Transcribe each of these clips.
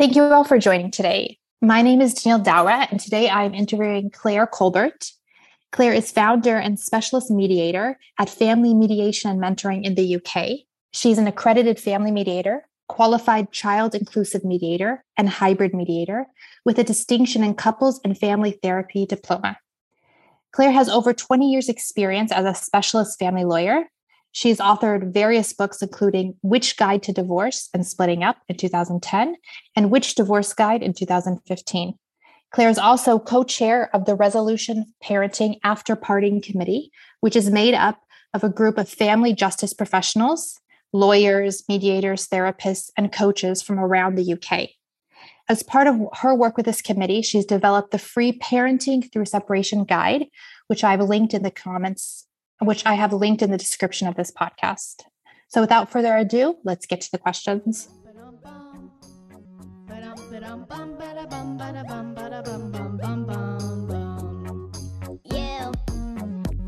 Thank you all for joining today. My name is Danielle Dawra, and today I'm interviewing Claire Colbert. Claire is founder and specialist mediator at Family Mediation and Mentoring in the UK. She's an accredited family mediator, qualified child inclusive mediator, and hybrid mediator with a distinction in couples and family therapy diploma. Claire has over 20 years' experience as a specialist family lawyer She's authored various books, including Which Guide to Divorce and Splitting Up in 2010 and Which Divorce Guide in 2015. Claire is also co chair of the Resolution Parenting After Parting Committee, which is made up of a group of family justice professionals, lawyers, mediators, therapists, and coaches from around the UK. As part of her work with this committee, she's developed the free Parenting Through Separation Guide, which I've linked in the comments which I have linked in the description of this podcast. So without further ado, let's get to the questions. You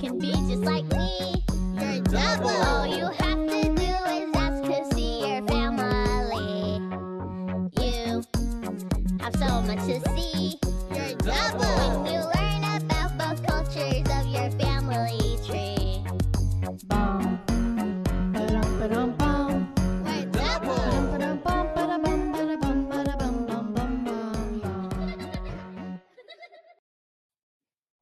can be just like me. You're double. All you have to do is ask to see your family. You have so much to see.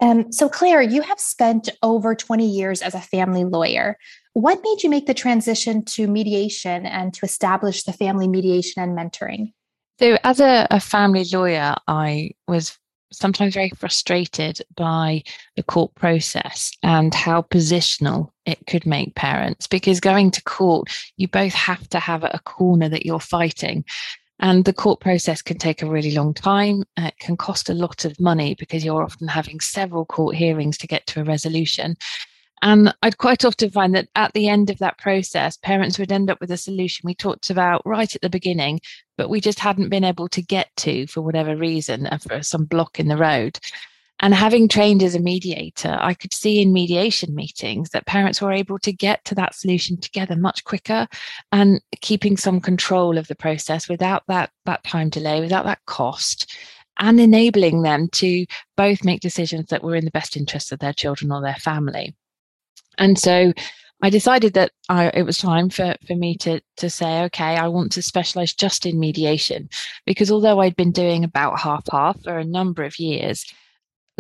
Um, so, Claire, you have spent over 20 years as a family lawyer. What made you make the transition to mediation and to establish the family mediation and mentoring? So, as a, a family lawyer, I was sometimes very frustrated by the court process and how positional it could make parents because going to court you both have to have a corner that you're fighting and the court process can take a really long time. It can cost a lot of money because you're often having several court hearings to get to a resolution. And I'd quite often find that at the end of that process, parents would end up with a solution we talked about right at the beginning, but we just hadn't been able to get to for whatever reason, uh, for some block in the road. And having trained as a mediator, I could see in mediation meetings that parents were able to get to that solution together much quicker and keeping some control of the process without that, that time delay, without that cost, and enabling them to both make decisions that were in the best interest of their children or their family. And so I decided that I, it was time for, for me to, to say, okay, I want to specialize just in mediation. Because although I'd been doing about half half for a number of years,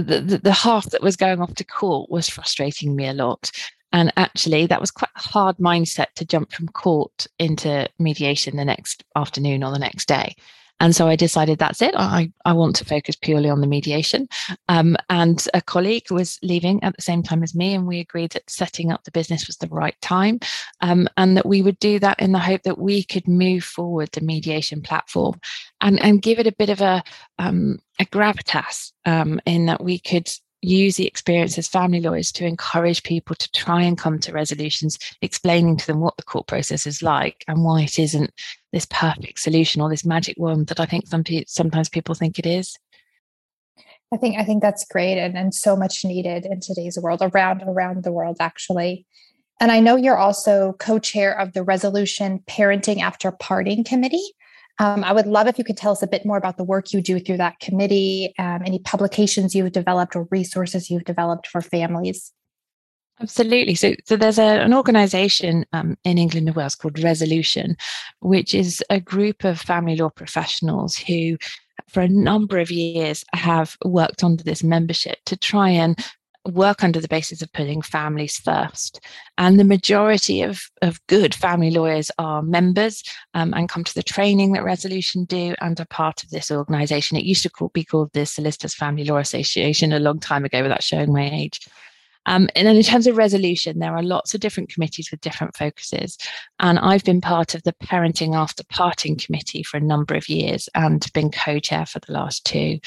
the, the, half that was going off to court was frustrating me a lot. And actually, that was quite a hard mindset to jump from court into mediation the next afternoon or the next day. And so I decided that's it. I, I want to focus purely on the mediation. Um, and a colleague was leaving at the same time as me, and we agreed that setting up the business was the right time um, and that we would do that in the hope that we could move forward the mediation platform and, and give it a bit of a, um, a gravitas um, in that we could use the experience as family lawyers to encourage people to try and come to resolutions, explaining to them what the court process is like and why it isn't this perfect solution or this magic wand that I think some pe- sometimes people think it is. I think I think that's great and, and so much needed in today's world around around the world actually. And I know you're also co-chair of the Resolution Parenting After Parting Committee. Um, I would love if you could tell us a bit more about the work you do through that committee, um, any publications you've developed or resources you've developed for families. Absolutely. So, so there's a, an organisation um, in England and Wales called Resolution, which is a group of family law professionals who, for a number of years, have worked under this membership to try and work under the basis of putting families first. And the majority of, of good family lawyers are members um, and come to the training that Resolution do and are part of this organization. It used to call, be called the Solicitors Family Law Association a long time ago without showing my age. Um, and then in terms of resolution, there are lots of different committees with different focuses. And I've been part of the Parenting After Parting Committee for a number of years and been co chair for the last two.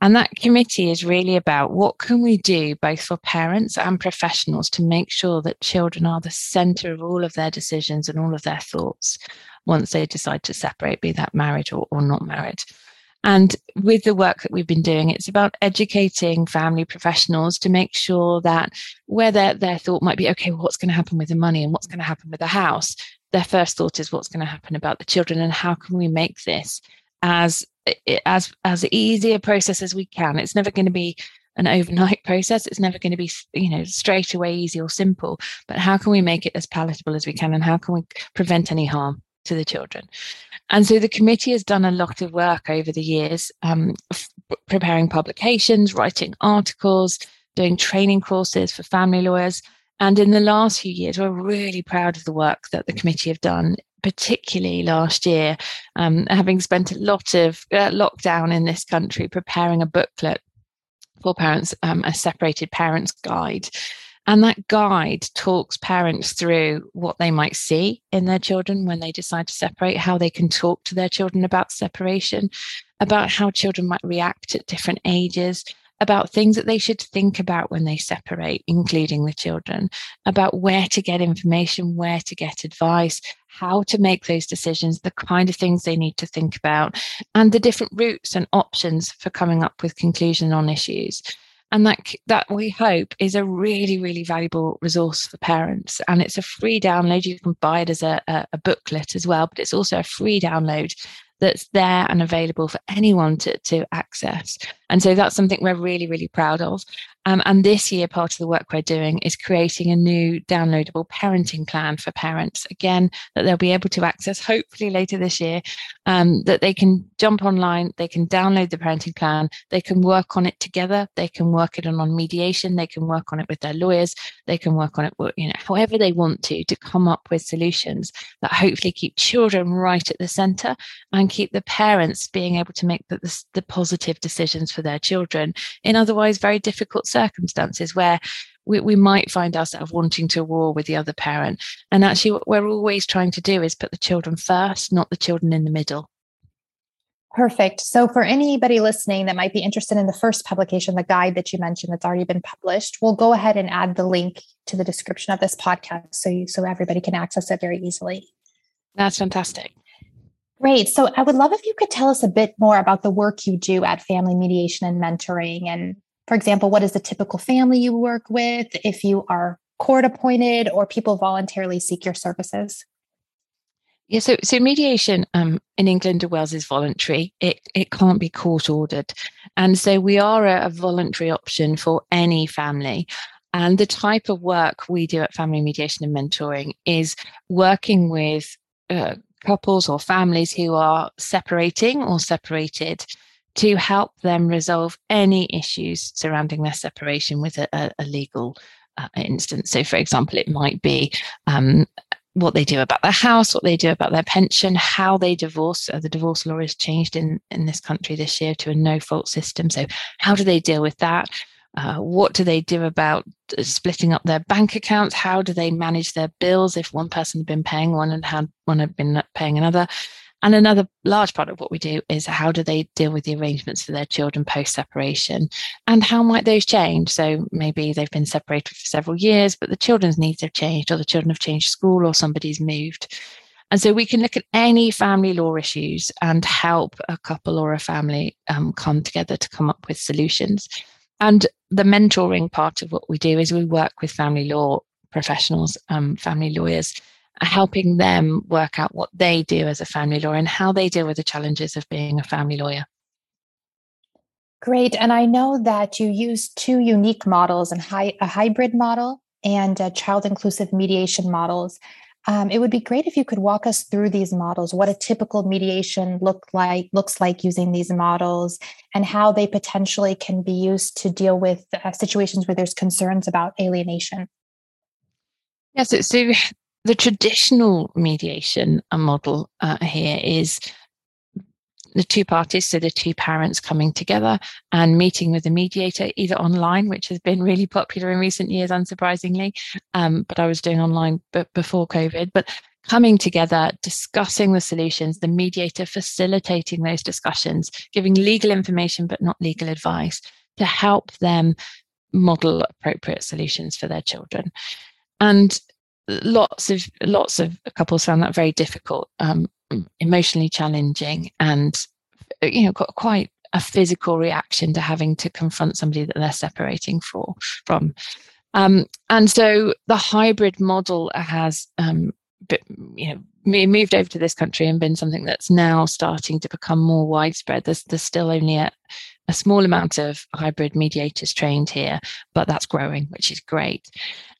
And that committee is really about what can we do both for parents and professionals to make sure that children are the center of all of their decisions and all of their thoughts once they decide to separate, be that married or, or not married. And with the work that we've been doing, it's about educating family professionals to make sure that where their, their thought might be, okay, well, what's going to happen with the money and what's going to happen with the house, their first thought is what's going to happen about the children and how can we make this as as as easy a process as we can. It's never going to be an overnight process. It's never going to be, you know, straight away easy or simple. But how can we make it as palatable as we can, and how can we prevent any harm to the children? And so the committee has done a lot of work over the years, um, f- preparing publications, writing articles, doing training courses for family lawyers. And in the last few years, we're really proud of the work that the committee have done particularly last year, um, having spent a lot of uh, lockdown in this country preparing a booklet for parents, um, a separated parents guide. And that guide talks parents through what they might see in their children when they decide to separate, how they can talk to their children about separation, about how children might react at different ages, about things that they should think about when they separate, including the children, about where to get information, where to get advice, how to make those decisions, the kind of things they need to think about, and the different routes and options for coming up with conclusion on issues. And that that we hope is a really, really valuable resource for parents. And it's a free download. You can buy it as a, a, a booklet as well, but it's also a free download that's there and available for anyone to, to access. And so that's something we're really, really proud of. Um, and this year, part of the work we're doing is creating a new downloadable parenting plan for parents, again, that they'll be able to access hopefully later this year, um, that they can jump online, they can download the parenting plan, they can work on it together, they can work it on, on mediation, they can work on it with their lawyers, they can work on it, you know, however they want to, to come up with solutions that hopefully keep children right at the center and keep the parents being able to make the, the, the positive decisions for their children in otherwise very difficult circumstances where we, we might find ourselves wanting to war with the other parent. And actually, what we're always trying to do is put the children first, not the children in the middle. Perfect. So, for anybody listening that might be interested in the first publication, the guide that you mentioned that's already been published, we'll go ahead and add the link to the description of this podcast so you, so everybody can access it very easily. That's fantastic. Great. So, I would love if you could tell us a bit more about the work you do at Family Mediation and Mentoring and for example, what is the typical family you work with? If you are court appointed or people voluntarily seek your services? Yeah, so so mediation um, in England and Wales is voluntary. It it can't be court ordered, and so we are a, a voluntary option for any family. And the type of work we do at Family Mediation and Mentoring is working with uh, couples or families who are separating or separated to help them resolve any issues surrounding their separation with a, a, legal uh, instance. So, for example, it might be um, what they do about their house, what they do about their pension, how they divorce. Uh, the divorce law has changed in, in this country this year to a no fault system. So, how do they deal with that? Uh, what do they do about uh, splitting up their bank accounts? How do they manage their bills if one person had been paying one and had one had been paying another? And another large part of what we do is how do they deal with the arrangements for their children post separation and how might those change? So maybe they've been separated for several years, but the children's needs have changed, or the children have changed school, or somebody's moved. And so we can look at any family law issues and help a couple or a family um, come together to come up with solutions. And the mentoring part of what we do is we work with family law professionals, um, family lawyers, helping them work out what they do as a family lawyer and how they deal with the challenges of being a family lawyer. Great. And I know that you use two unique models and a hybrid model and child inclusive mediation models. Um, it would be great if you could walk us through these models, what a typical mediation look like looks like using these models, and how they potentially can be used to deal with uh, situations where there's concerns about alienation. Yes, yeah, so, so the traditional mediation model uh, here is the two parties, so the two parents coming together and meeting with a mediator, either online, which has been really popular in recent years, unsurprisingly. Um, but I was doing online b- before COVID. But coming together, discussing the solutions, the mediator facilitating those discussions, giving legal information but not legal advice to help them model appropriate solutions for their children. And lots of lots of couples found that very difficult, um, emotionally challenging, and you know got quite a physical reaction to having to confront somebody that they're separating for from. Um, and so the hybrid model has um, you know moved over to this country and been something that's now starting to become more widespread. There's, there's still only a, a small amount of hybrid mediators trained here, but that's growing, which is great.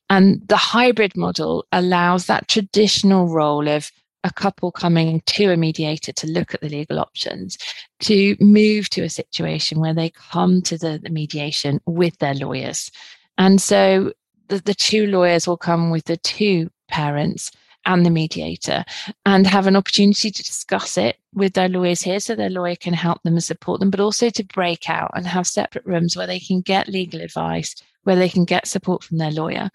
And the hybrid model allows that traditional role of a couple coming to a mediator to look at the legal options to move to a situation where they come to the, the mediation with their lawyers. And so the, the two lawyers will come with the two parents and the mediator and have an opportunity to discuss it with their lawyers here so their lawyer can help them and support them, but also to break out and have separate rooms where they can get legal advice, where they can get support from their lawyer.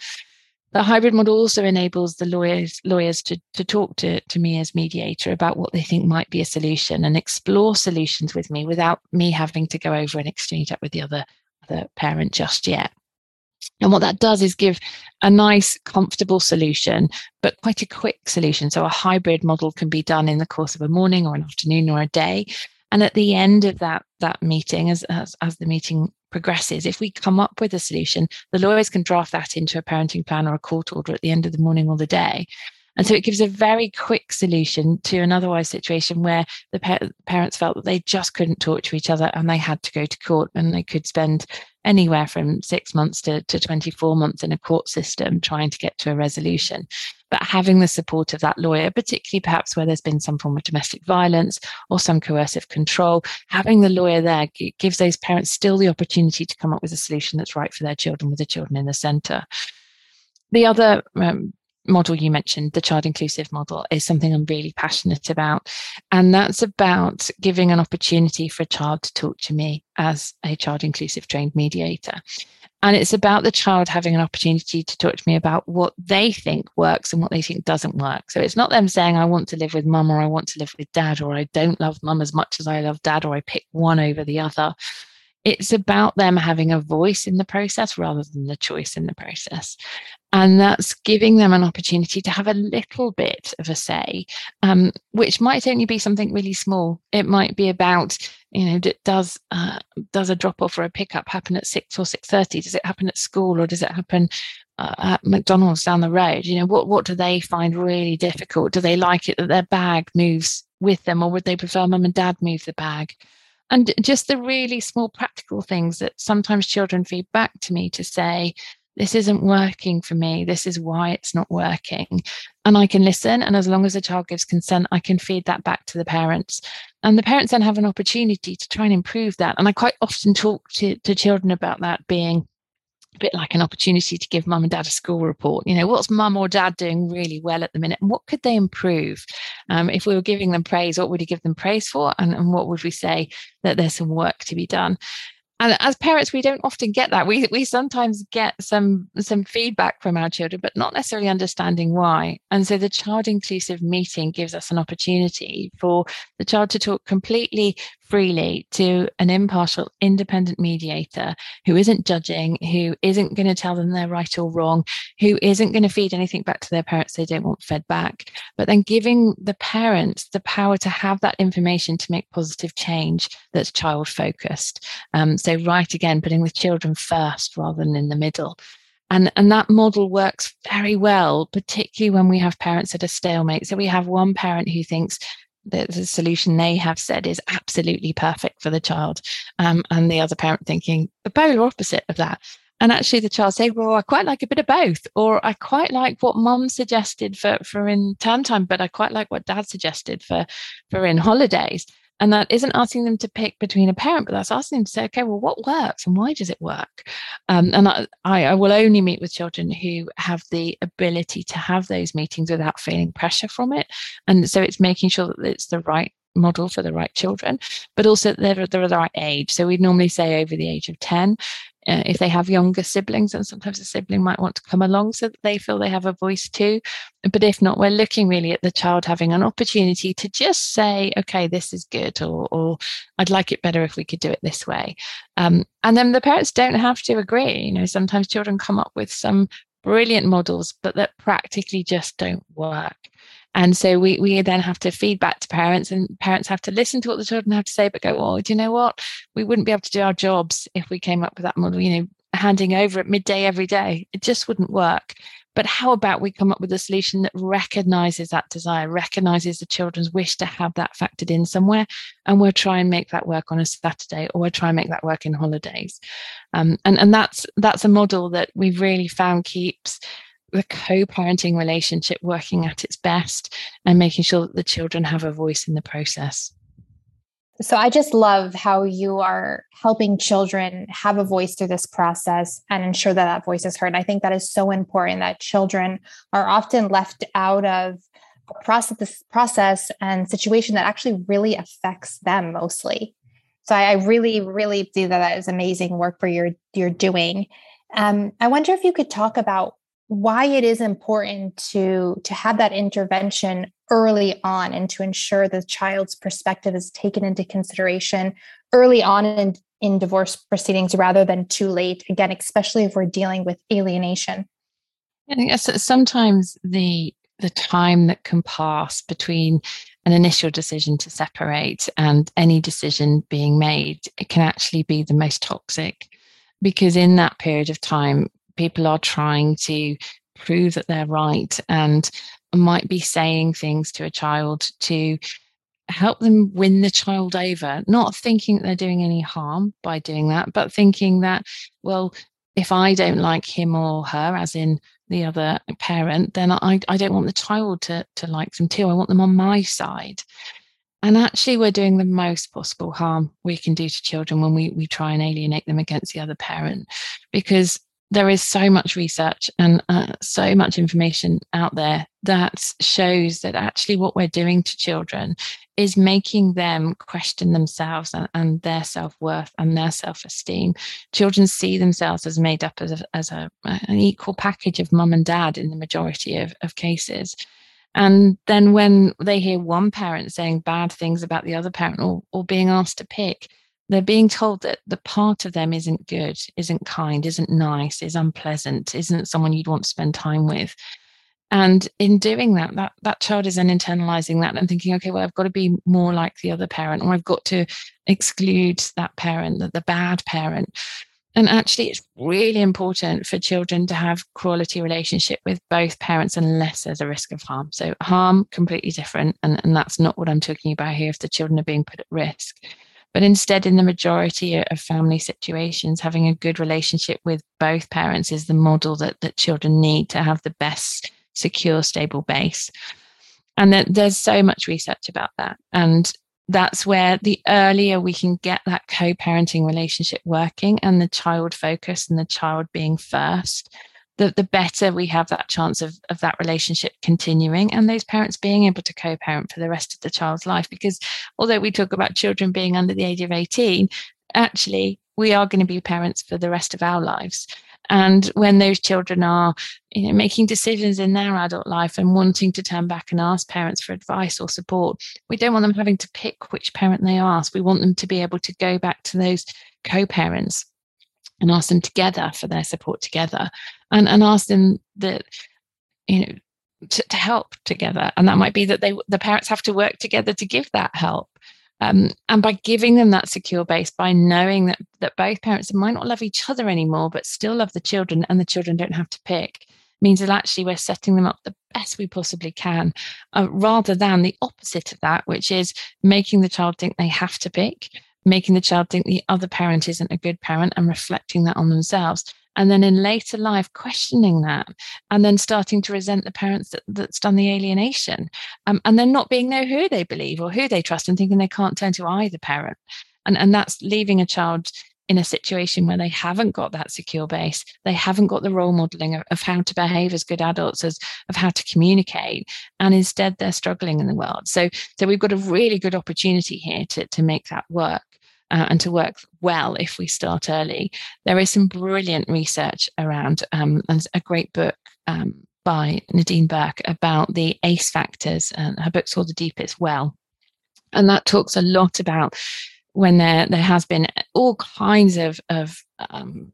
The hybrid model also enables the lawyers lawyers to, to talk to, to me as mediator about what they think might be a solution and explore solutions with me without me having to go over and exchange that with the other, other parent just yet. And what that does is give a nice, comfortable solution, but quite a quick solution. So a hybrid model can be done in the course of a morning or an afternoon or a day. And at the end of that, that meeting, as, as, as the meeting progresses, if we come up with a solution, the lawyers can draft that into a parenting plan or a court order at the end of the morning or the day. And so it gives a very quick solution to an otherwise situation where the pa- parents felt that they just couldn't talk to each other and they had to go to court and they could spend anywhere from six months to, to 24 months in a court system trying to get to a resolution. But having the support of that lawyer, particularly perhaps where there's been some form of domestic violence or some coercive control, having the lawyer there gives those parents still the opportunity to come up with a solution that's right for their children with the children in the centre. The other um, model you mentioned, the child inclusive model, is something I'm really passionate about. And that's about giving an opportunity for a child to talk to me as a child inclusive trained mediator. And it's about the child having an opportunity to talk to me about what they think works and what they think doesn't work. So it's not them saying, I want to live with mum or I want to live with dad or I don't love mum as much as I love dad or I pick one over the other. It's about them having a voice in the process rather than the choice in the process. And that's giving them an opportunity to have a little bit of a say, um, which might only be something really small. It might be about, you know, does uh, does a drop off or a pickup happen at six or six thirty? Does it happen at school or does it happen uh, at McDonald's down the road? You know, what what do they find really difficult? Do they like it that their bag moves with them, or would they prefer mum and dad move the bag? and just the really small practical things that sometimes children feed back to me to say this isn't working for me this is why it's not working and i can listen and as long as the child gives consent i can feed that back to the parents and the parents then have an opportunity to try and improve that and i quite often talk to, to children about that being a bit like an opportunity to give mum and dad a school report. You know, what's mum or dad doing really well at the minute? And what could they improve? Um, if we were giving them praise, what would you give them praise for? And, and what would we say that there's some work to be done? And as parents we don't often get that. We we sometimes get some some feedback from our children but not necessarily understanding why. And so the child inclusive meeting gives us an opportunity for the child to talk completely freely to an impartial, independent mediator who isn't judging, who isn't going to tell them they're right or wrong, who isn't going to feed anything back to their parents they don't want fed back, but then giving the parents the power to have that information to make positive change that's child focused. Um, so, right again, putting the children first rather than in the middle. And, and that model works very well, particularly when we have parents at a stalemate. So we have one parent who thinks the, the solution they have said is absolutely perfect for the child, um, and the other parent thinking the polar opposite of that. And actually, the child say, "Well, I quite like a bit of both," or "I quite like what Mum suggested for for in term time, but I quite like what Dad suggested for for in holidays." And that isn't asking them to pick between a parent, but that's asking them to say, okay, well, what works and why does it work? Um, and I, I will only meet with children who have the ability to have those meetings without feeling pressure from it. And so it's making sure that it's the right model for the right children, but also they're, they're the right age. So we normally say over the age of 10 uh, if they have younger siblings, and sometimes a sibling might want to come along so that they feel they have a voice too. But if not, we're looking really at the child having an opportunity to just say, okay, this is good, or, or I'd like it better if we could do it this way. Um, and then the parents don't have to agree. You know, sometimes children come up with some brilliant models, but that practically just don't work. And so we, we then have to feed back to parents, and parents have to listen to what the children have to say, but go, well, do you know what? We wouldn't be able to do our jobs if we came up with that model, you know, handing over at midday every day. It just wouldn't work. but how about we come up with a solution that recognizes that desire recognizes the children's wish to have that factored in somewhere and we'll try and make that work on a saturday or we'll try and make that work in holidays um, and and that's that's a model that we've really found keeps the co-parenting relationship working at its best and making sure that the children have a voice in the process so I just love how you are helping children have a voice through this process and ensure that that voice is heard. I think that is so important that children are often left out of a process, process and situation that actually really affects them mostly. So I, really, really see that that is amazing work for your you're doing. Um, I wonder if you could talk about why it is important to to have that intervention early on and to ensure the child's perspective is taken into consideration early on in, in divorce proceedings rather than too late again especially if we're dealing with alienation. I think uh, sometimes the the time that can pass between an initial decision to separate and any decision being made it can actually be the most toxic because in that period of time people are trying to prove that they're right and might be saying things to a child to help them win the child over, not thinking they're doing any harm by doing that, but thinking that, well, if I don't like him or her, as in the other parent, then I, I don't want the child to, to like them too. I want them on my side. And actually, we're doing the most possible harm we can do to children when we, we try and alienate them against the other parent, because there is so much research and uh, so much information out there that shows that actually what we're doing to children is making them question themselves and, and their self-worth and their self-esteem. Children see themselves as made up as, a, as a, an equal package of mum and dad in the majority of, of cases. And then when they hear one parent saying bad things about the other parent or, or being asked to pick they're being told that the part of them isn't good, isn't kind, isn't nice, is unpleasant, isn't someone you'd want to spend time with. And in doing that, that that child is then internalizing that and thinking, okay, well, I've got to be more like the other parent, or I've got to exclude that parent, the, the bad parent. And actually, it's really important for children to have quality relationship with both parents unless there's a risk of harm. So harm completely different, and, and that's not what I'm talking about here if the children are being put at risk. But instead, in the majority of family situations, having a good relationship with both parents is the model that, that children need to have the best, secure, stable base. And that there's so much research about that. And that's where the earlier we can get that co parenting relationship working and the child focus and the child being first, the, the better we have that chance of, of that relationship continuing and those parents being able to co-parent for the rest of the child's life. Because although we talk about children being under the age of 18, actually we are going to be parents for the rest of our lives. And when those children are, you know, making decisions in their adult life and wanting to turn back and ask parents for advice or support, we don't want them having to pick which parent they ask. We want them to be able to go back to those co-parents and ask them together for their support together and, and ask them that, you know, to, to help together. And that might be that they the parents have to work together to give that help. Um, and by giving them that secure base, by knowing that that both parents might not love each other anymore, but still love the children, and the children don't have to pick, means that actually we're setting them up the best we possibly can, uh, rather than the opposite of that, which is making the child think they have to pick making the child think the other parent isn't a good parent and reflecting that on themselves. And then in later life, questioning that and then starting to resent the parents that, that's done the alienation. Um, and then not being know who they believe or who they trust and thinking they can't turn to either parent. And, and that's leaving a child in a situation where they haven't got that secure base they haven't got the role modeling of, of, how to behave as good adults as of how to communicate and instead they're struggling in the world so so we've got a really good opportunity here to to make that work uh, and to work well if we start early. There is some brilliant research around, um, and a great book um, by Nadine Burke about the ACE factors, and her book's called The Deepest Well. And that talks a lot about when there there has been all kinds of of um,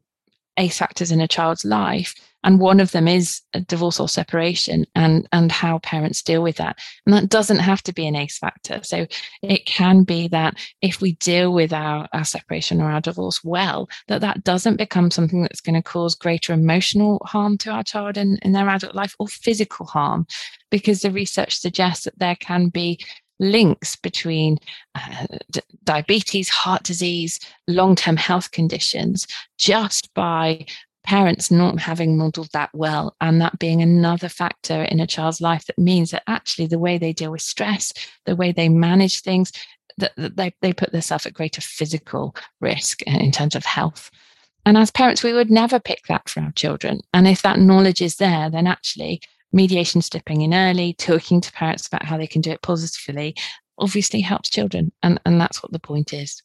ace factors in a child's life and one of them is a divorce or separation and and how parents deal with that. And that doesn't have to be an ace factor. So it can be that if we deal with our, our separation or our divorce well that that doesn't become something that's going to cause greater emotional harm to our child in, in their adult life or physical harm. Because the research suggests that there can be links between uh, d- diabetes, heart disease, long term health conditions just by parents not having modeled that well and that being another factor in a child's life that means that actually the way they deal with stress the way they manage things that, that they, they put themselves at greater physical risk in terms of health. And as parents we would never pick that for our children. And if that knowledge is there then actually mediation stepping in early talking to parents about how they can do it positively obviously helps children and, and that's what the point is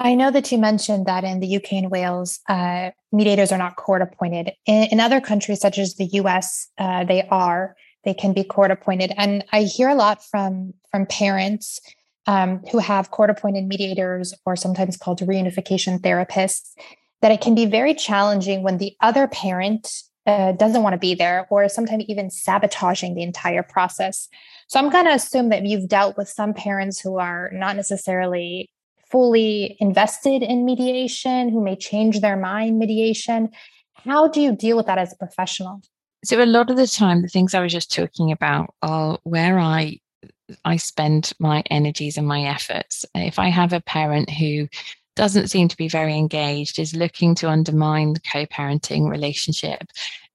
I know that you mentioned that in the UK and Wales, uh, mediators are not court appointed. In, in, other countries, such as the US, uh, they are. They can be court appointed, and I hear a lot from from parents um, who have court appointed mediators, or sometimes called reunification therapists, that it can be very challenging when the other parent uh, doesn't want to be there, or sometimes even sabotaging the entire process. So I'm going to assume that you've dealt with some parents who are not necessarily fully invested in mediation, who may change their mind mediation. How do you deal with that as a professional? So a lot of the time, the things I was just talking about are where I I spend my energies and my efforts. If I have a parent who doesn't seem to be very engaged, is looking to undermine the co-parenting relationship,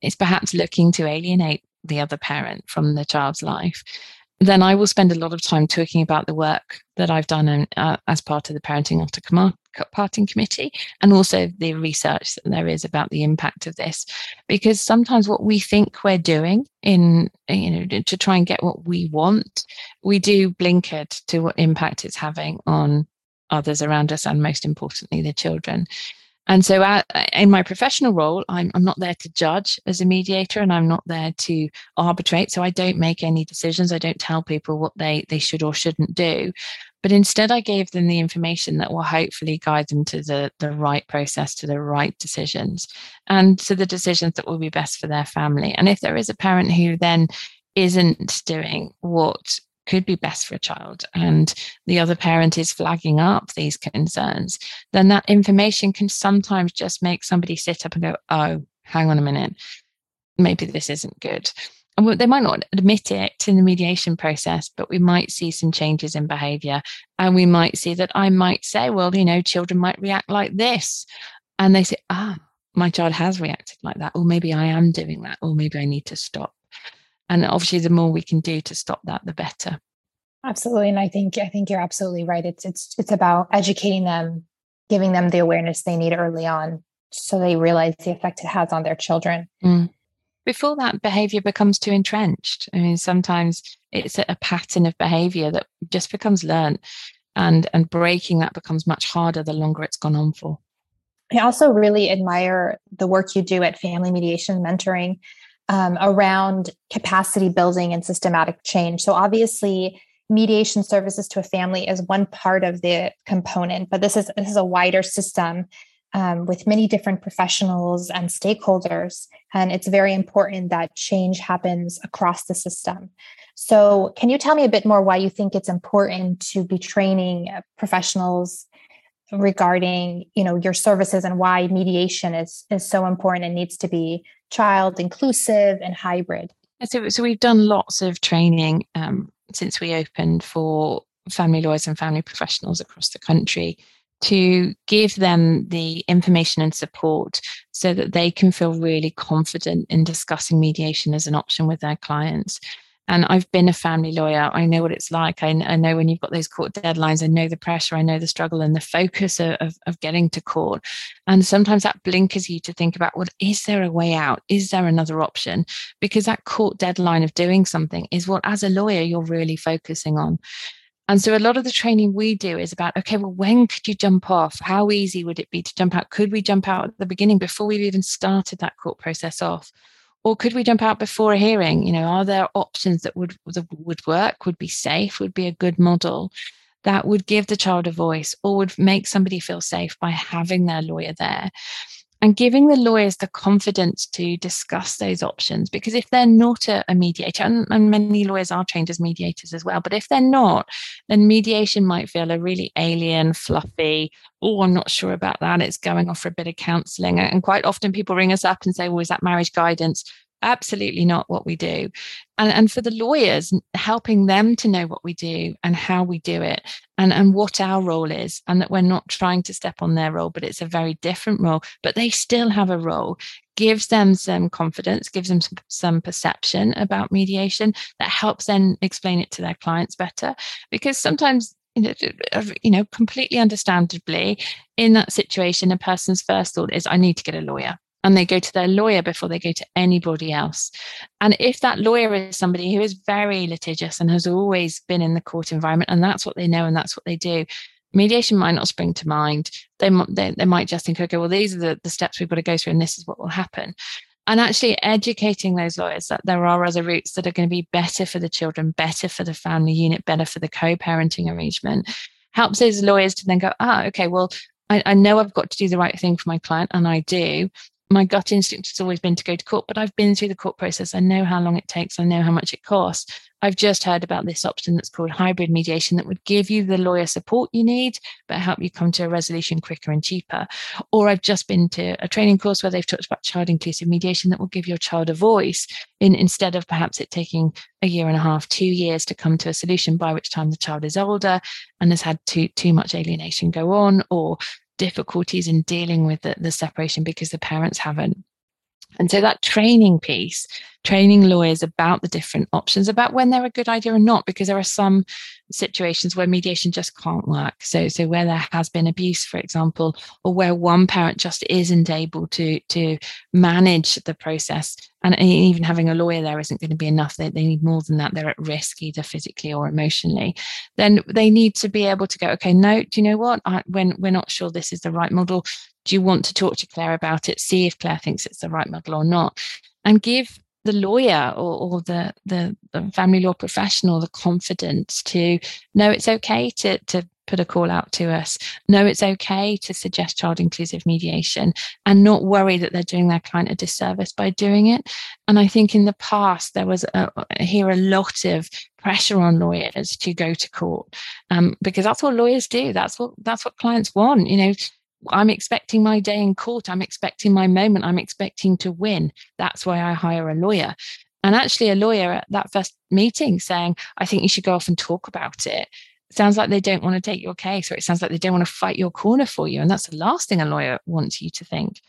is perhaps looking to alienate the other parent from the child's life, then I will spend a lot of time talking about the work that I've done in, uh, as part of the Parenting After Parting Committee and also the research that there is about the impact of this. Because sometimes what we think we're doing in, you know, to try and get what we want, we do blinkered to what impact it's having on others around us and most importantly, the children. And so, uh, in my professional role, I'm, I'm not there to judge as a mediator and I'm not there to arbitrate. So, I don't make any decisions. I don't tell people what they, they should or shouldn't do. But instead, I gave them the information that will hopefully guide them to the, the right process, to the right decisions, and to the decisions that will be best for their family. And if there is a parent who then isn't doing what could be best for a child and the other parent is flagging up these concerns, then that information can sometimes just make somebody sit up and go, oh, hang on a minute, maybe this isn't good. And they might not admit it in the mediation process, but we might see some changes in behavior. And we might see that I might say, well, you know, children might react like this. And they say, ah, my child has reacted like that. Or maybe I am doing that. Or maybe I need to stop and obviously the more we can do to stop that the better. Absolutely and i think i think you're absolutely right. It's it's it's about educating them giving them the awareness they need early on so they realize the effect it has on their children. Mm. before that behavior becomes too entrenched. I mean sometimes it's a pattern of behavior that just becomes learned and and breaking that becomes much harder the longer it's gone on for. I also really admire the work you do at family mediation mentoring um, around capacity building and systematic change. So, obviously, mediation services to a family is one part of the component, but this is this is a wider system um, with many different professionals and stakeholders, and it's very important that change happens across the system. So, can you tell me a bit more why you think it's important to be training professionals regarding you know your services and why mediation is is so important and needs to be child inclusive and hybrid. So, so we've done lots of training um, since we opened for family lawyers and family professionals across the country to give them the information and support so that they can feel really confident in discussing mediation as an option with their clients and I've been a family lawyer. I know what it's like. I, I, know when you've got those court deadlines, I know the pressure, I know the struggle and the focus of, of, of getting to court. And sometimes that blinkers you to think about, well, is there a way out? Is there another option? Because that court deadline of doing something is what, as a lawyer, you're really focusing on. And so a lot of the training we do is about, okay, well, when could you jump off? How easy would it be to jump out? Could we jump out at the beginning before we've even started that court process off? Or could we jump out before a hearing? You know are there options that would that would work would be safe would be a good model that would give the child a voice or would make somebody feel safe by having their lawyer there and giving the lawyers the confidence to discuss those options. Because if they're not a, a mediator, and, and, many lawyers are trained as mediators as well, but if they're not, then mediation might feel a really alien, fluffy, oh, I'm not sure about that. It's going off for a bit of counseling. And quite often people ring us up and say, well, is that marriage guidance? Absolutely not what we do. And, and for the lawyers, helping them to know what we do and how we do it and, and what our role is, and that we're not trying to step on their role, but it's a very different role, but they still have a role, gives them some confidence, gives them some, some perception about mediation that helps them explain it to their clients better. Because sometimes you know, completely understandably, in that situation, a person's first thought is, I need to get a lawyer and they go to their lawyer before they go to anybody else. And if that lawyer is somebody who is very litigious and has always been in the court environment, and that's what they know and that's what they do, mediation might not spring to mind. They, they, they might just think, okay, well, these are the, the steps we've got to go through, and this is what will happen. And actually educating those lawyers that there are other routes that are going to be better for the children, better for the family unit, better for the co parenting arrangement helps those lawyers to then go, ah, okay, well, I, I, know I've got to do the right thing for my client, and I do my gut instinct has always been to go to court, but I've been through the court process. I know how long it takes. I know how much it costs. I've just heard about this option that's called hybrid mediation that would give you the lawyer support you need, but help you come to a resolution quicker and cheaper. Or I've just been to a training course where they've talked about child inclusive mediation that will give your child a voice in, instead of perhaps it taking a year and a half, two years to come to a solution by which time the child is older and has had too, too much alienation go on, or difficulties in dealing with the, the separation because the parents haven't. And so that training piece, training lawyers about the different options, about when they're a good idea or not, because there are some situations where mediation just can't work. So, so where there has been abuse, for example, or where one parent just isn't able to to manage the process, and even having a lawyer there isn't going to be enough. They, they need more than that. They're at risk either physically or emotionally. Then they need to be able to go, okay, no, do you know what? I, when we're not sure this is the right model, do you want to talk to Claire about it? See if Claire thinks it's the right model or not, and give the lawyer or, or the, the, the family law professional the confidence to know it's okay to to put a call out to us. Know it's okay to suggest child inclusive mediation and not worry that they're doing their client a disservice by doing it. And I think in the past, there was a, here a lot of pressure on lawyers to go to court um, because that's what lawyers do. That's what that's what clients want. You know, I'm expecting my day in court. I'm expecting my moment. I'm expecting to win. That's why I hire a lawyer. And actually, a lawyer at that first meeting saying, I think you should go off and talk about it. Sounds like they don't want to take your case, or it sounds like they don't want to fight your corner for you. And that's the last thing a lawyer wants you to think.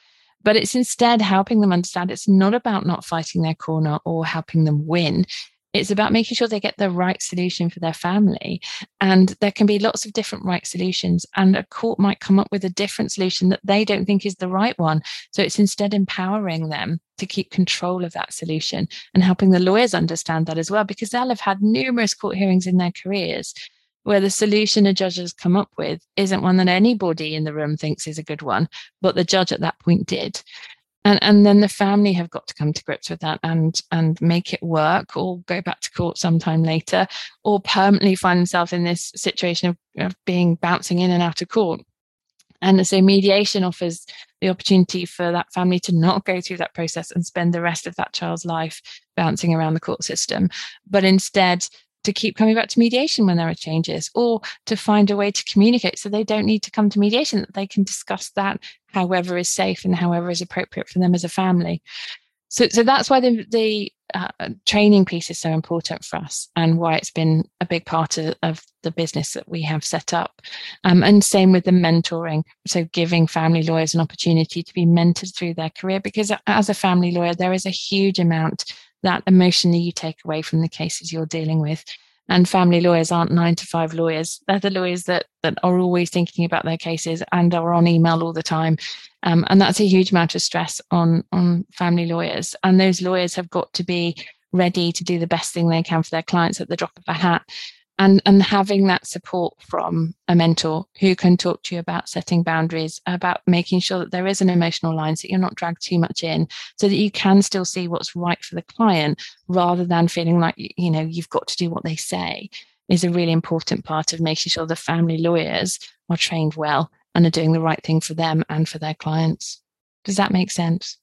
But it's instead helping them understand it's not about not fighting their corner or helping them win. It's about making sure they get the right solution for their family. And there can be lots of different right solutions, and a court might come up with a different solution that they don't think is the right one. So it's instead empowering them to keep control of that solution and helping the lawyers understand that as well, because they'll have had numerous court hearings in their careers where the solution a judge has come up with isn't one that anybody in the room thinks is a good one, but the judge at that point did and and then the family have got to come to grips with that and and make it work or go back to court sometime later or permanently find themselves in this situation of, of being bouncing in and out of court. And so mediation offers the opportunity for that family to not go through that process and spend the rest of that child's life bouncing around the court system, but instead to keep coming back to mediation when there are changes or to find a way to communicate so they don't need to come to mediation. That they can discuss that however is safe and however is appropriate for them as a family. So so that's why the the uh, training piece is so important for us and why it's been a big part of, of the business that we have set up. Um, and same with the mentoring. So giving family lawyers an opportunity to be mentored through their career because as a family lawyer there is a huge amount that emotionally you take away from the cases you're dealing with. And family lawyers aren't nine to five lawyers. They're the lawyers that that are always thinking about their cases and are on email all the time. Um, and that's a huge amount of stress on on family lawyers. And those lawyers have got to be ready to do the best thing they can for their clients at the drop of a hat and and having that support from a mentor who can talk to you about setting boundaries about making sure that there is an emotional line so you're not dragged too much in so that you can still see what's right for the client rather than feeling like you know you've got to do what they say is a really important part of making sure the family lawyers are trained well and are doing the right thing for them and for their clients Does that make sense?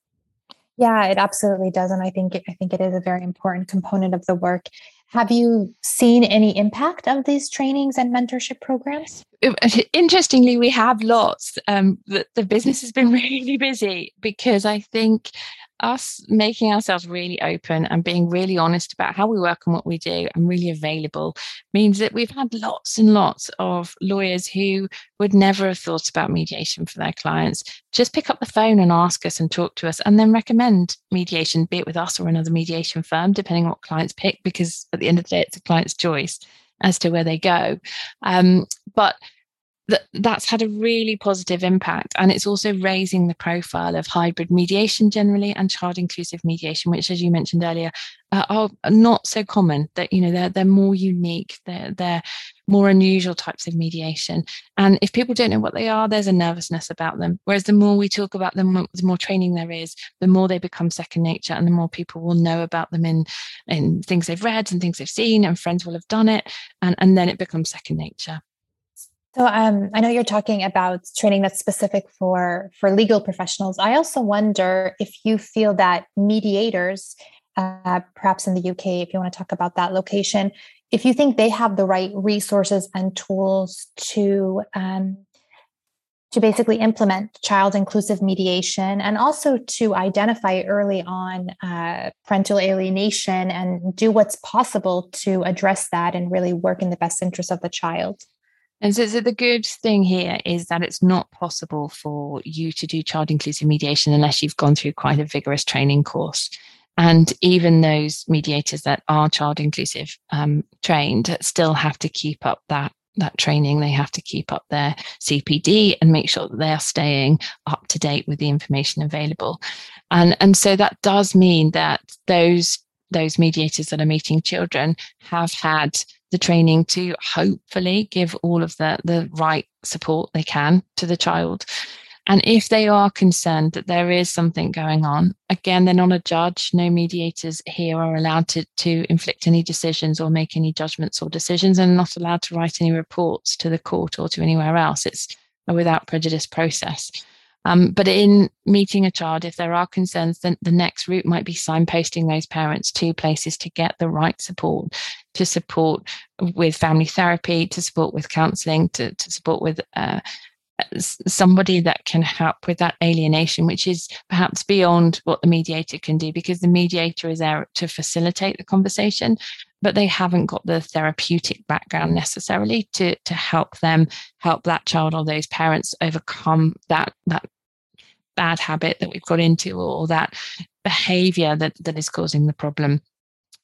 Yeah, it absolutely does, and I think it, I think it is a very important component of the work. Have you seen any impact of these trainings and mentorship programs? Interestingly, we have lots. Um, the, the business has been really busy because I think us making ourselves really open and being really honest about how we work and what we do and really available means that we've had lots and lots of lawyers who would never have thought about mediation for their clients. Just pick up the phone and ask us and talk to us and then recommend mediation be it with us or another mediation firm depending on what clients pick because at the end of the day it's a client's choice as to where they go. Um, but that that's had a really positive impact. And it's also raising the profile of hybrid mediation generally and child inclusive mediation which as you mentioned earlier uh, are not so common that you know they're they're more unique they're they're more unusual types of mediation. And if people don't know what they are there's a nervousness about them. Whereas the more we talk about them the more training there is the more they become second nature and the more people will know about them in in things they've read and things they've seen and friends will have done it. And and then it becomes second nature so um, I know you're talking about training that's specific for for legal professionals. I also wonder if you feel that mediators, uh, perhaps in the UK, if you want to talk about that location, if you think they have the right resources and tools to um, to basically implement child inclusive mediation and also to identify early on uh, parental alienation and do what's possible to address that and really work in the best interest of the child. And so, so, the good thing here is that it's not possible for you to do child inclusive mediation unless you've gone through quite a vigorous training course. And even those mediators that are child inclusive um, trained still have to keep up that that training. They have to keep up their CPD and make sure that they are staying up to date with the information available. And and so that does mean that those those mediators that are meeting children have had the training to hopefully give all of the, the right support they can to the child. And if they are concerned that there is something going on, again, they're not a judge. No mediators here are allowed to, to inflict any decisions or make any judgments or decisions and not allowed to write any reports to the court or to anywhere else. It's a without prejudice process. Um, but in meeting a child, if there are concerns, then the next route might be signposting those parents to places to get the right support, to support with family therapy, to support with counselling, to, to support with uh, somebody that can help with that alienation, which is perhaps beyond what the mediator can do, because the mediator is there to facilitate the conversation, but they haven't got the therapeutic background necessarily to to help them help that child or those parents overcome that that bad habit that we've got into or that behavior that that is causing the problem.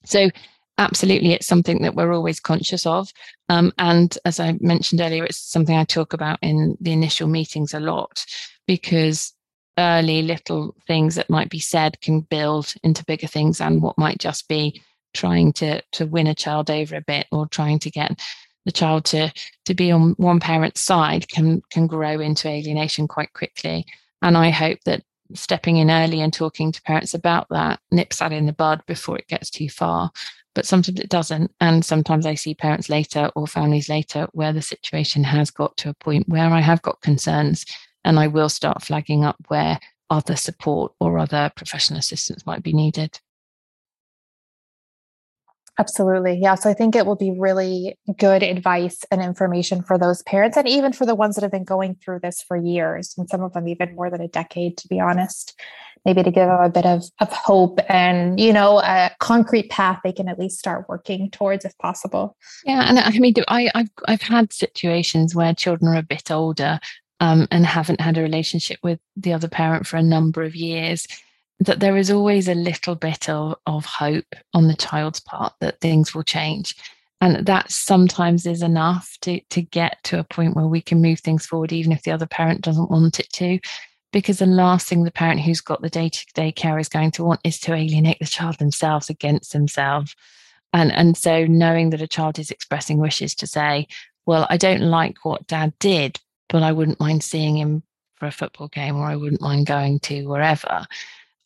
So absolutely it's something that we're always conscious of um, and as i mentioned earlier it's something i talk about in the initial meetings a lot because early little things that might be said can build into bigger things and what might just be trying to to win a child over a bit or trying to get the child to to be on one parent's side can can grow into alienation quite quickly and i hope that stepping in early and talking to parents about that nips that in the bud before it gets too far but sometimes it doesn't. And sometimes I see parents later or families later where the situation has got to a point where I have got concerns and I will start flagging up where other support or other professional assistance might be needed. Absolutely. Yeah. So I think it will be really good advice and information for those parents and even for the ones that have been going through this for years and some of them even more than a decade, to be honest maybe to give them a bit of, of hope and you know a concrete path they can at least start working towards if possible yeah and i mean I, have I've had situations where children are a bit older um, and haven't had a relationship with the other parent for a number of years that there is always a little bit of, of hope on the child's part that things will change. And that sometimes is enough to to get to a point where we can move things forward even if the other parent doesn't want it to. Because the last thing the parent who's got the day-to-day care is going to want is to alienate the child themselves against themselves. And and so knowing that a child is expressing wishes to say well i don't like what dad did but i wouldn't mind seeing him for a football game or i wouldn't mind going to wherever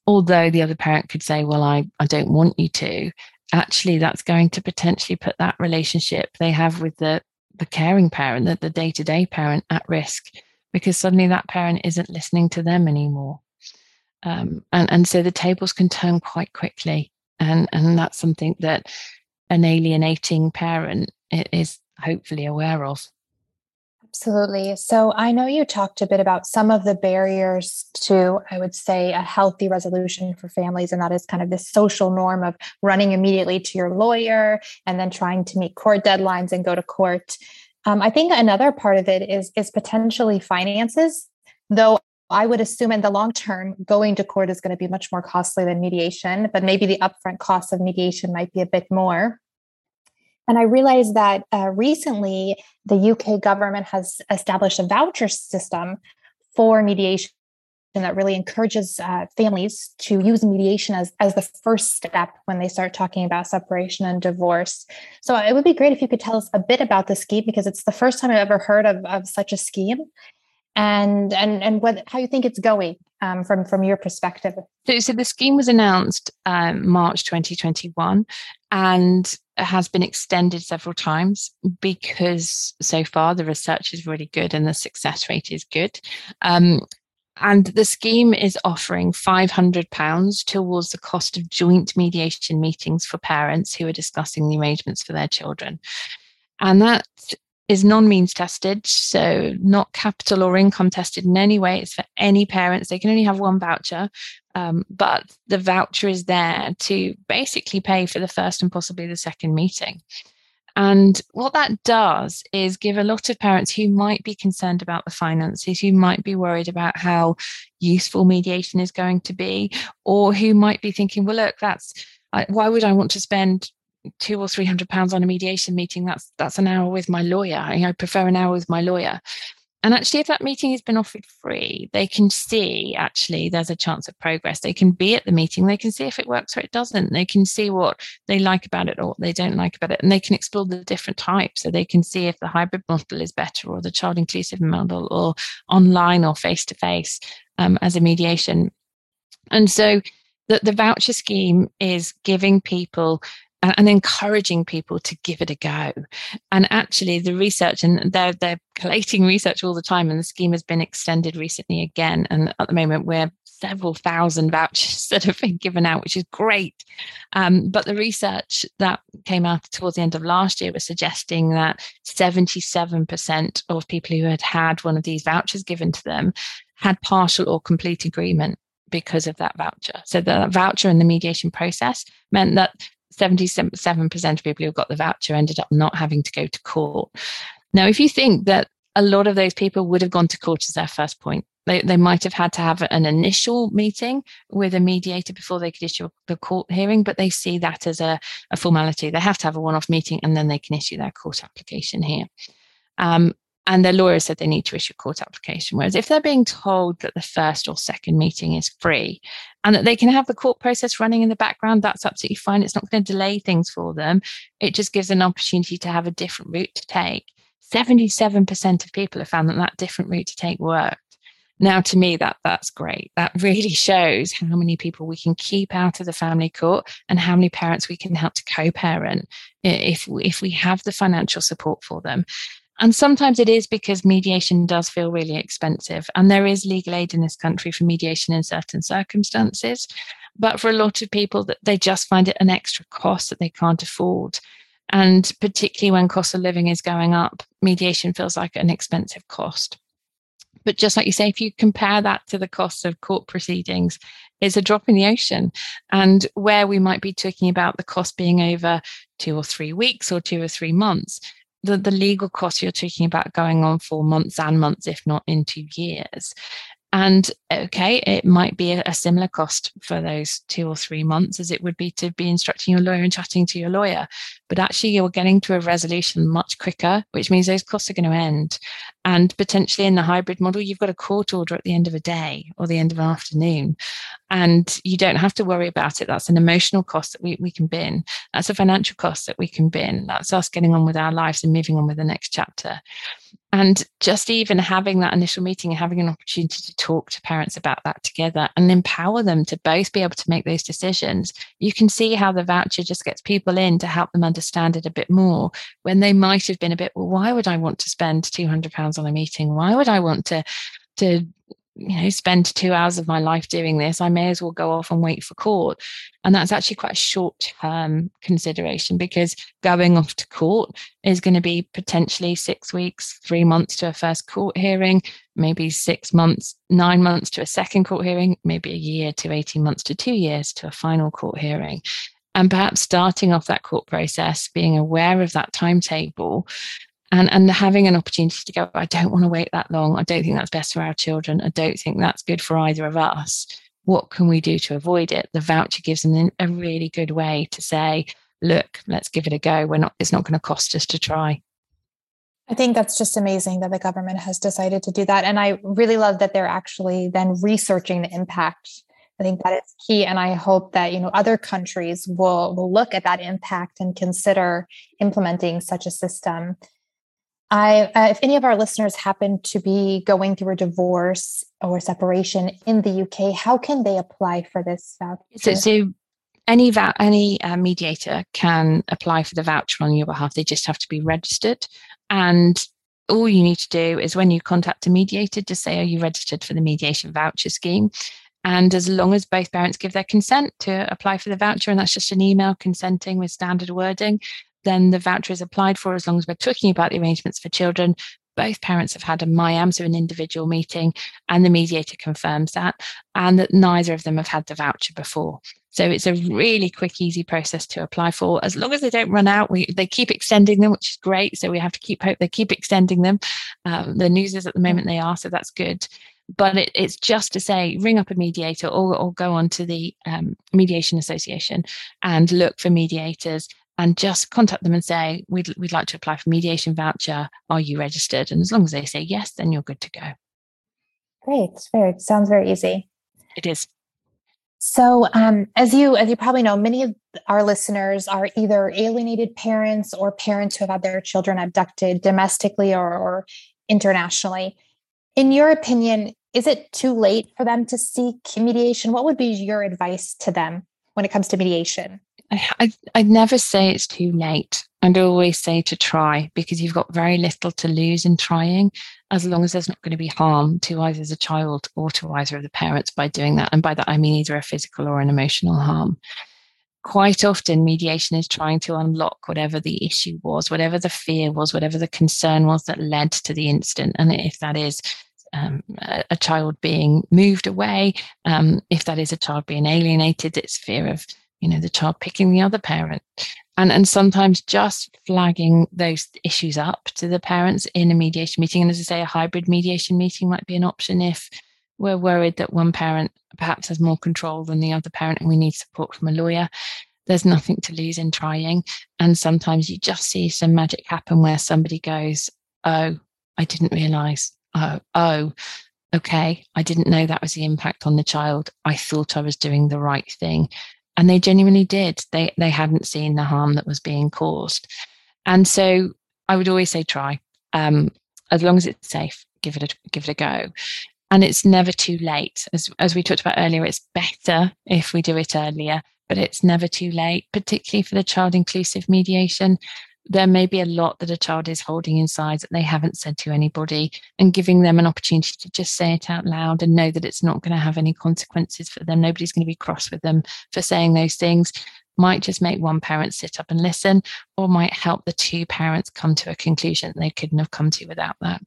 although the other parent could say well i, I don't want you to actually that's going to potentially put that relationship they have with the the caring parent that the day-to-day parent at risk because suddenly that parent isn't listening to them anymore. Um, and, and so the tables can turn quite quickly. And, and that's something that an alienating parent is hopefully aware of. Absolutely. So I know you talked a bit about some of the barriers to, I would say, a healthy resolution for families, and that is kind of this social norm of running immediately to your lawyer and then trying to meet court deadlines and go to court. Um, I think another part of it is is potentially finances, though. I would assume in the long term, going to court is going to be much more costly than mediation, but maybe the upfront cost of mediation might be a bit more. And I realized that uh, recently the UK government has established a voucher system for mediation that really encourages uh, families to use mediation as, as the first step when they start talking about separation and divorce. So it would be great if you could tell us a bit about the scheme because it's the first time I've ever heard of, of such a scheme and and and what how you think it's going um, from from your perspective. So, so the scheme was announced um, March 2021 and has been extended several times because so far the research is really good and the success rate is good. Um, and the scheme is offering £500 towards the cost of joint mediation meetings for parents who are discussing the arrangements for their children. And that is non-means tested, so not capital or income tested in any way. It's for any parents. They can only have one voucher, um, but the voucher is there to basically pay for the first and possibly the second meeting. And what that does is give a lot of parents who might be concerned about the finances, who might be worried about how useful mediation is going to be, or who might be thinking, well, look, that's why would I want to spend two or three hundred pounds on a mediation meeting that's that's an hour with my lawyer. I prefer an hour with my lawyer. And actually if that meeting has been offered free they can see actually there's a chance of progress. They can be at the meeting. They can see if it works or it doesn't. They can see what they like about it or what they don't like about it. And they can explore the different types. So they can see if the hybrid model is better or the child inclusive model or online or face to face as a mediation. And so the, the voucher scheme is giving people and, encouraging people to give it a go. And actually, the research, and they're, they're collating research all the time, and the scheme has been extended recently again. And at the moment, we're several thousand vouchers that have been given out, which is great. Um, but the research that came out towards the end of last year was suggesting that 77% of people who had had one of these vouchers given to them had partial or complete agreement because of that voucher. So the voucher and the mediation process meant that 77% of people who got the voucher ended up not having to go to court. Now, if you think that a lot of those people would have gone to court as their first point, they, they might have had to have an initial meeting with a mediator before they could issue the court hearing, but they see that as a, a formality. They have to have a one off meeting and then they can issue their court application here. Um, and their lawyer said they need to issue a court application. Whereas if they're being told that the first or second meeting is free and that they can have the court process running in the background, that's absolutely fine. It's not going to delay things for them. It just gives an opportunity to have a different route to take. 77% of people have found that that different route to take worked. Now, to me, that that's great. That really shows how many people we can keep out of the family court and how many parents we can help to co-parent if if we have the financial support for them. And sometimes it is because mediation does feel really expensive. And there is legal aid in this country for mediation in certain circumstances. But for a lot of people, that they just find it an extra cost that they can't afford. And particularly when cost of living is going up, mediation feels like an expensive cost. But just like you say, if you compare that to the cost of court proceedings, it's a drop in the ocean. And where we might be talking about the cost being over two or three weeks or two or three months, the, the legal costs you're talking about going on for months and months, if not into years. And okay, it might be a, a, similar cost for those two or three months as it would be to be instructing your lawyer and chatting to your lawyer. But actually, you're getting to a resolution much quicker, which means those costs are going to end. And potentially in the hybrid model, you've got a court order at the end of a day or the end of an afternoon. And you don't have to worry about it. That's an emotional cost that we, we can bin. That's a financial cost that we can bin. That's us getting on with our lives and moving on with the next chapter. And just even having that initial meeting and having an opportunity to talk to parents about that together and empower them to both be able to make those decisions, you can see how the voucher just gets people in to help them understand it a bit more when they might have been a bit, well, why would I want to spend £200 on a meeting? Why would I want to, to you know spend two hours of my life doing this i may as well go off and wait for court. And that's actually quite a short term consideration because going off to court is going to be potentially six weeks three months to a first court hearing maybe six months nine months to a second court hearing maybe a year to 18 months to two years to a final court hearing. And perhaps starting off that court process being aware of that timetable and and having an opportunity to go i don't want to wait that long i don't think that's best for our children i don't think that's good for either of us what can we do to avoid it the voucher gives them a really good way to say look let's give it a go we're not it's not going to cost us to try I think that's just amazing that the government has decided to do that. And I really love that they're actually then researching the impact. I think that is key. And I hope that, you know, other countries will, will look at that impact and consider implementing such a system. I, uh, if any of our listeners happen to be going through a divorce or separation in the UK, how can they apply for this voucher? So, so any va- any uh, mediator can apply for the voucher on your behalf. They just have to be registered, and all you need to do is when you contact a mediator, just say, "Are you registered for the mediation voucher scheme?" And as long as both parents give their consent to apply for the voucher, and that's just an email consenting with standard wording, then the voucher is applied for as long as we're talking about the arrangements for children. Both parents have had a MIAM, so an individual meeting, and the mediator confirms that, and that neither of them have had the voucher before. So it's a really quick, easy process to apply for. As long as they don't run out, we they keep extending them, which is great. So we have to keep hope they keep extending them. Um, the news is at the moment they are, so that's good but it, it's just to say ring up a mediator or, or go on to the um, mediation association and look for mediators and just contact them and say, we'd, we'd like to apply for mediation voucher. Are you registered? And as long as they say yes, then you're good to go. Great. Very sounds very easy. It is. So, um, as you as you probably know, many of our listeners are either alienated parents or parents who have had their children abducted domestically or, or internationally. In your opinion, is it too late for them to seek mediation? What would be your advice to them when it comes to mediation? I, I'd never say it's too late. I'd always say to try because you've got very little to lose in trying, as long as there's not going to be harm to either the child or to either of the parents by doing that. And by that, I mean either a physical or an emotional harm. Quite often, mediation is trying to unlock whatever the issue was, whatever the fear was, whatever the concern was that led to the incident. And if that is um, a, a, child being moved away, um, if that is a child being alienated, it's fear of you know the child picking the other parent. And and sometimes just flagging those issues up to the parents in a mediation meeting. And as i say a hybrid mediation meeting might be an option if we're worried that one parent perhaps has more control than the other parent and we need support from a lawyer. There's nothing to lose in trying. And sometimes you just see some magic happen where somebody goes oh i didn't realize. Oh oh okay. I didn't know that was the impact on the child. I thought i was doing the right thing and they genuinely did. They they hadn't seen the harm that was being caused. And so i would always say try um, as long as it's safe give it a give it a go. And it's never too late. As as we talked about earlier it's better if we do it earlier but it's never too late particularly for the child inclusive mediation there may be a lot that a child is holding inside that they haven't said to anybody and giving them an opportunity to just say it out loud and know that it's not going to have any consequences for them. Nobody's going to be cross with them for saying those things. Might just make one parent sit up and listen or might help the two parents come to a conclusion they couldn't have come to without that.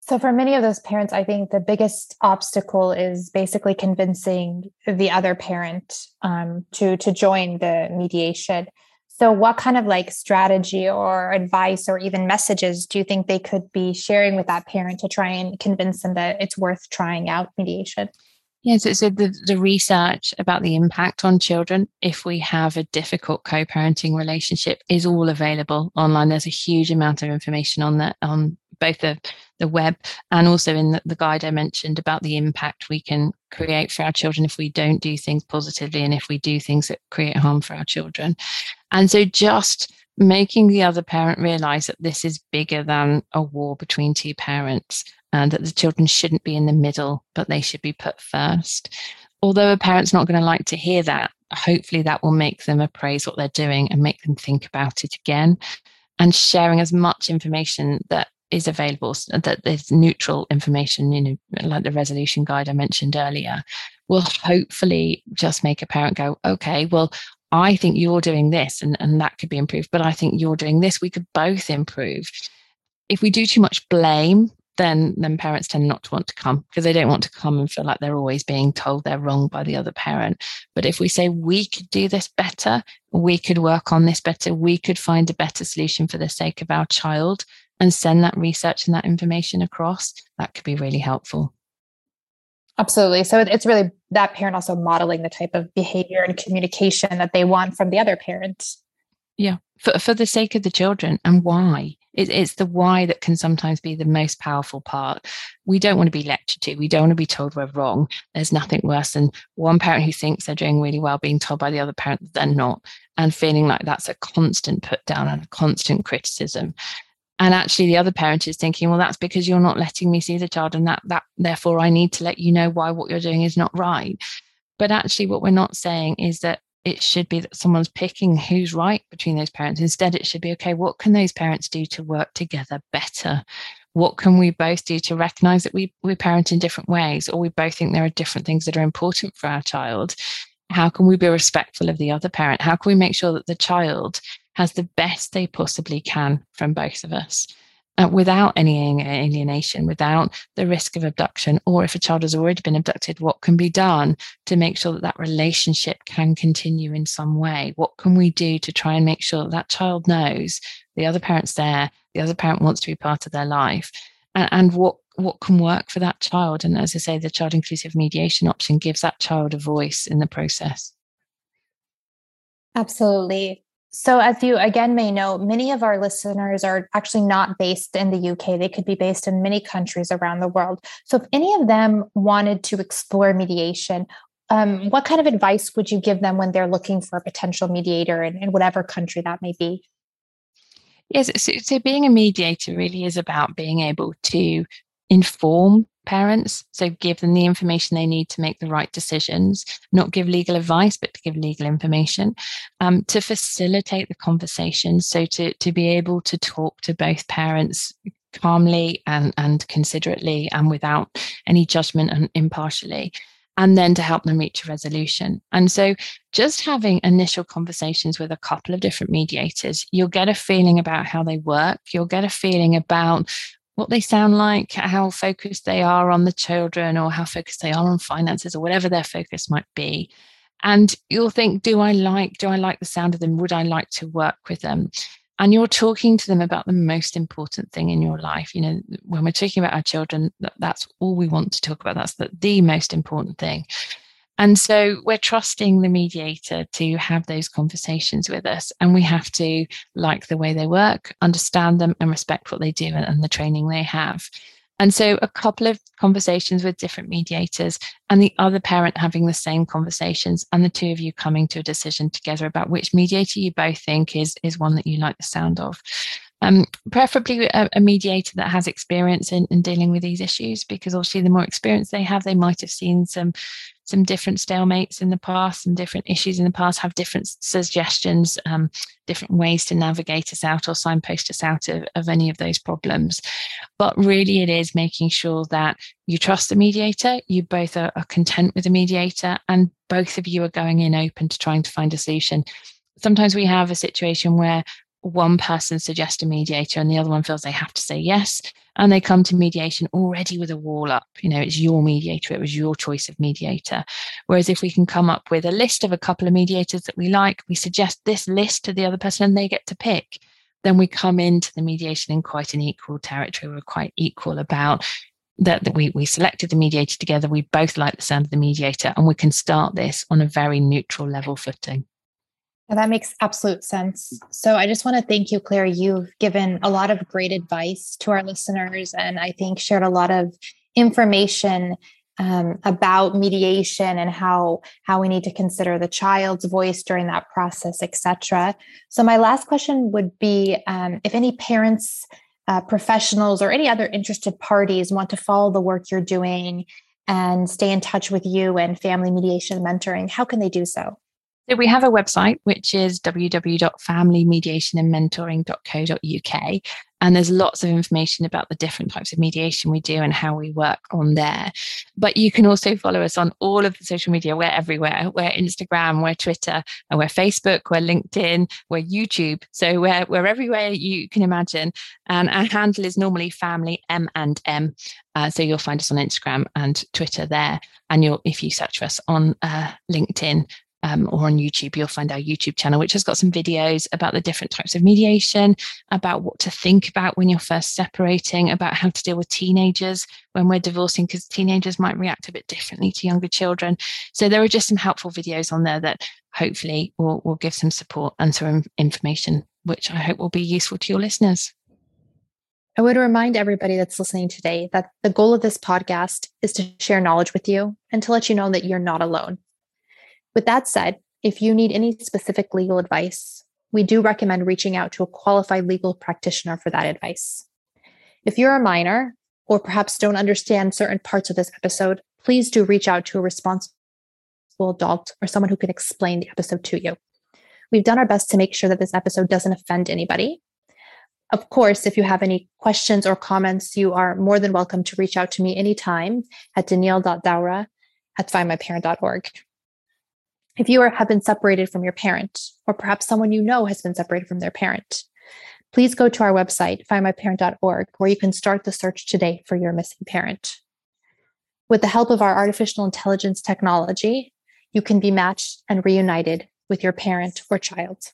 So for many of those parents i think the biggest obstacle is basically convincing the other parent um, to to join the mediation so, what kind of like strategy or advice or even messages do you think they could be sharing with that parent to try and convince them that it's worth trying out mediation? Yes, yeah, so, so the, the research about the impact on children if we have a difficult co-parenting relationship is all available online. There's a huge amount of information on that on both the, the web and also in the, the guide I mentioned about the impact we can create for our children if we don't do things positively and if we do things that create harm for our children. And so just making the other parent realize that this is bigger than a war between two parents and that the children shouldn't be in the middle, but they should be put first. Although a parent's not going to like to hear that, hopefully that will make them appraise what they're doing and make them think about it again. And sharing as much information that is available, that there's neutral information, you know, like the resolution guide I mentioned earlier, will hopefully just make a parent go, okay, well, I think you're doing this and, and that could be improved, but I think you're doing this. We could both improve. If we do too much blame, then then parents tend not to want to come because they don't want to come and feel like they're always being told they're wrong by the other parent. But if we say we could do this better, we could work on this better, we could find a better solution for the sake of our child and send that research and that information across, that could be really helpful. Absolutely. So it's really that parent also modeling the type of behavior and communication that they want from the other parent. Yeah, for, for the sake of the children and why. It, it's the why that can sometimes be the most powerful part. We don't want to be lectured to. We don't want to be told we're wrong. There's nothing worse than one parent who thinks they're doing really well being told by the other parent that they're not and feeling like that's a constant put down and a constant criticism. And actually the other parent is thinking, well, that's because you're not letting me see the child and that that therefore I need to let you know why what you're doing is not right. But actually what we're not saying is that it should be that someone's picking who's right between those parents. Instead, it should be okay, what can those parents do to work together better? What can we both do to recognize that we, we parent in different ways, or we both think there are different things that are important for our child? How can we be respectful of the other parent? How can we make sure that the child has the best they possibly can from both of us? uh, without any alienation, without the risk of abduction, or if a child has already been abducted, what can be done to make sure that that relationship can continue in some way? What can we do to try and make sure that that child knows the other parent's there, the other parent wants to be part of their life, and, and what what can work for that child? And as I say, the child inclusive mediation option gives that child a voice in the process. Absolutely. So, as you again may know, many of our listeners are actually not based in the UK. They could be based in many countries around the world. So, if any of them wanted to explore mediation, um, what kind of advice would you give them when they're looking for a potential mediator in, in whatever country that may be? Yes, so, so being a mediator really is about being able to inform parents. So give them the information they need to make the right decisions, not give legal advice, but to give legal information, um, to facilitate the conversation. So to, to be able to talk to both parents calmly and, and considerately and without any judgment and impartially. And then to help them reach a resolution. And so, just having initial conversations with a couple of different mediators, you'll get a feeling about how they work. You'll get a feeling about what they sound like, how focused they are on the children, or how focused they are on finances, or whatever their focus might be. And you'll think, do I like, do I like the sound of them? Would I like to work with them? And you're talking to them about the most important thing in your life. You know, when we're talking about our children, that's all we want to talk about. That's the, the most important thing. And so we're trusting the mediator to have those conversations with us. And we have to like the way they work, understand them, and respect what they do and, and the training they have. And so a couple of conversations with different mediators and the other parent having the same conversations and the two of you coming to a decision together about which mediator you both think is, is one that you like the sound of. Um, preferably a, a, mediator that has experience in, in dealing with these issues because obviously the more experience they have, they might have seen some some different stalemates in the past and different issues in the past, have different suggestions, um, different ways to navigate us out or signpost us out of, of any of those problems. But really, it is making sure that you trust the mediator, you both are, are content with the mediator, and both of you are going in open to trying to find a solution. Sometimes we have a situation where one person suggests a mediator and the other one feels they have to say yes and they come to mediation already with a wall up. You know it's your mediator it was your choice of mediator. Whereas if we can come up with a list of a couple of mediators that we like we suggest this list to the other person and they get to pick then we come into the mediation in quite an equal territory. We're quite equal about that, that we, we selected the mediator together we both like the sound of the mediator and we can start this on a very neutral level footing that makes absolute sense. So I just want to thank you, Claire. You've given a lot of great advice to our listeners, and I think shared a lot of information um, about mediation and how how we need to consider the child's voice during that process, etc. So my last question would be: um, if any parents, uh, professionals, or any other interested parties want to follow the work you're doing and stay in touch with you and family mediation mentoring, how can they do so? So we have a website, which is www.familymediationandmentoring.co.uk. And there's lots of information about the different types of mediation we do and how we work on there. But you can also follow us on all of the social media. We're everywhere. We're Instagram, we're Twitter, and we're Facebook, we're LinkedIn, we're YouTube. So we're, we're everywhere you can imagine. And our handle is normally family M and M. Uh, so you'll find us on Instagram and Twitter there. And you'll, if you search for us on uh, LinkedIn, um, or on YouTube, you'll find our YouTube channel, which has got some videos about the different types of mediation, about what to think about when you're first separating, about how to deal with teenagers when we're divorcing, because teenagers might react a bit differently to younger children. So there are just some helpful videos on there that hopefully will, will give some support and some information, which I hope will be useful to your listeners. I would remind everybody that's listening today that the goal of this podcast is to share knowledge with you and to let you know that you're not alone. With that said, if you need any specific legal advice, we do recommend reaching out to a qualified legal practitioner for that advice. If you're a minor or perhaps don't understand certain parts of this episode, please do reach out to a responsible adult or someone who can explain the episode to you. We've done our best to make sure that this episode doesn't offend anybody. Of course, if you have any questions or comments, you are more than welcome to reach out to me anytime at danielle.dawra at findmyparent.org. If you are, have been separated from your parent, or perhaps someone you know has been separated from their parent, please go to our website, findmyparent.org, where you can start the search today for your missing parent. With the help of our artificial intelligence technology, you can be matched and reunited with your parent or child.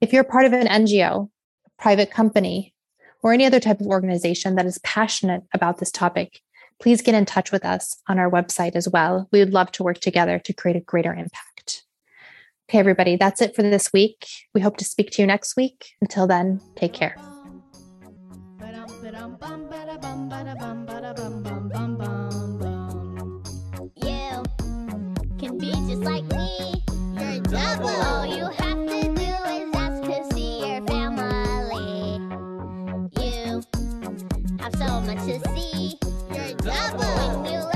If you're part of an NGO, private company, or any other type of organization that is passionate about this topic, please get in touch with us on our website as well. We would love to work together to create a greater impact. Okay, everybody, that's it for this week. We hope to speak to you next week. Until then, take care. You can be just like me. You're double. All you have to do is ask to see your family. You have so much to see. Double. You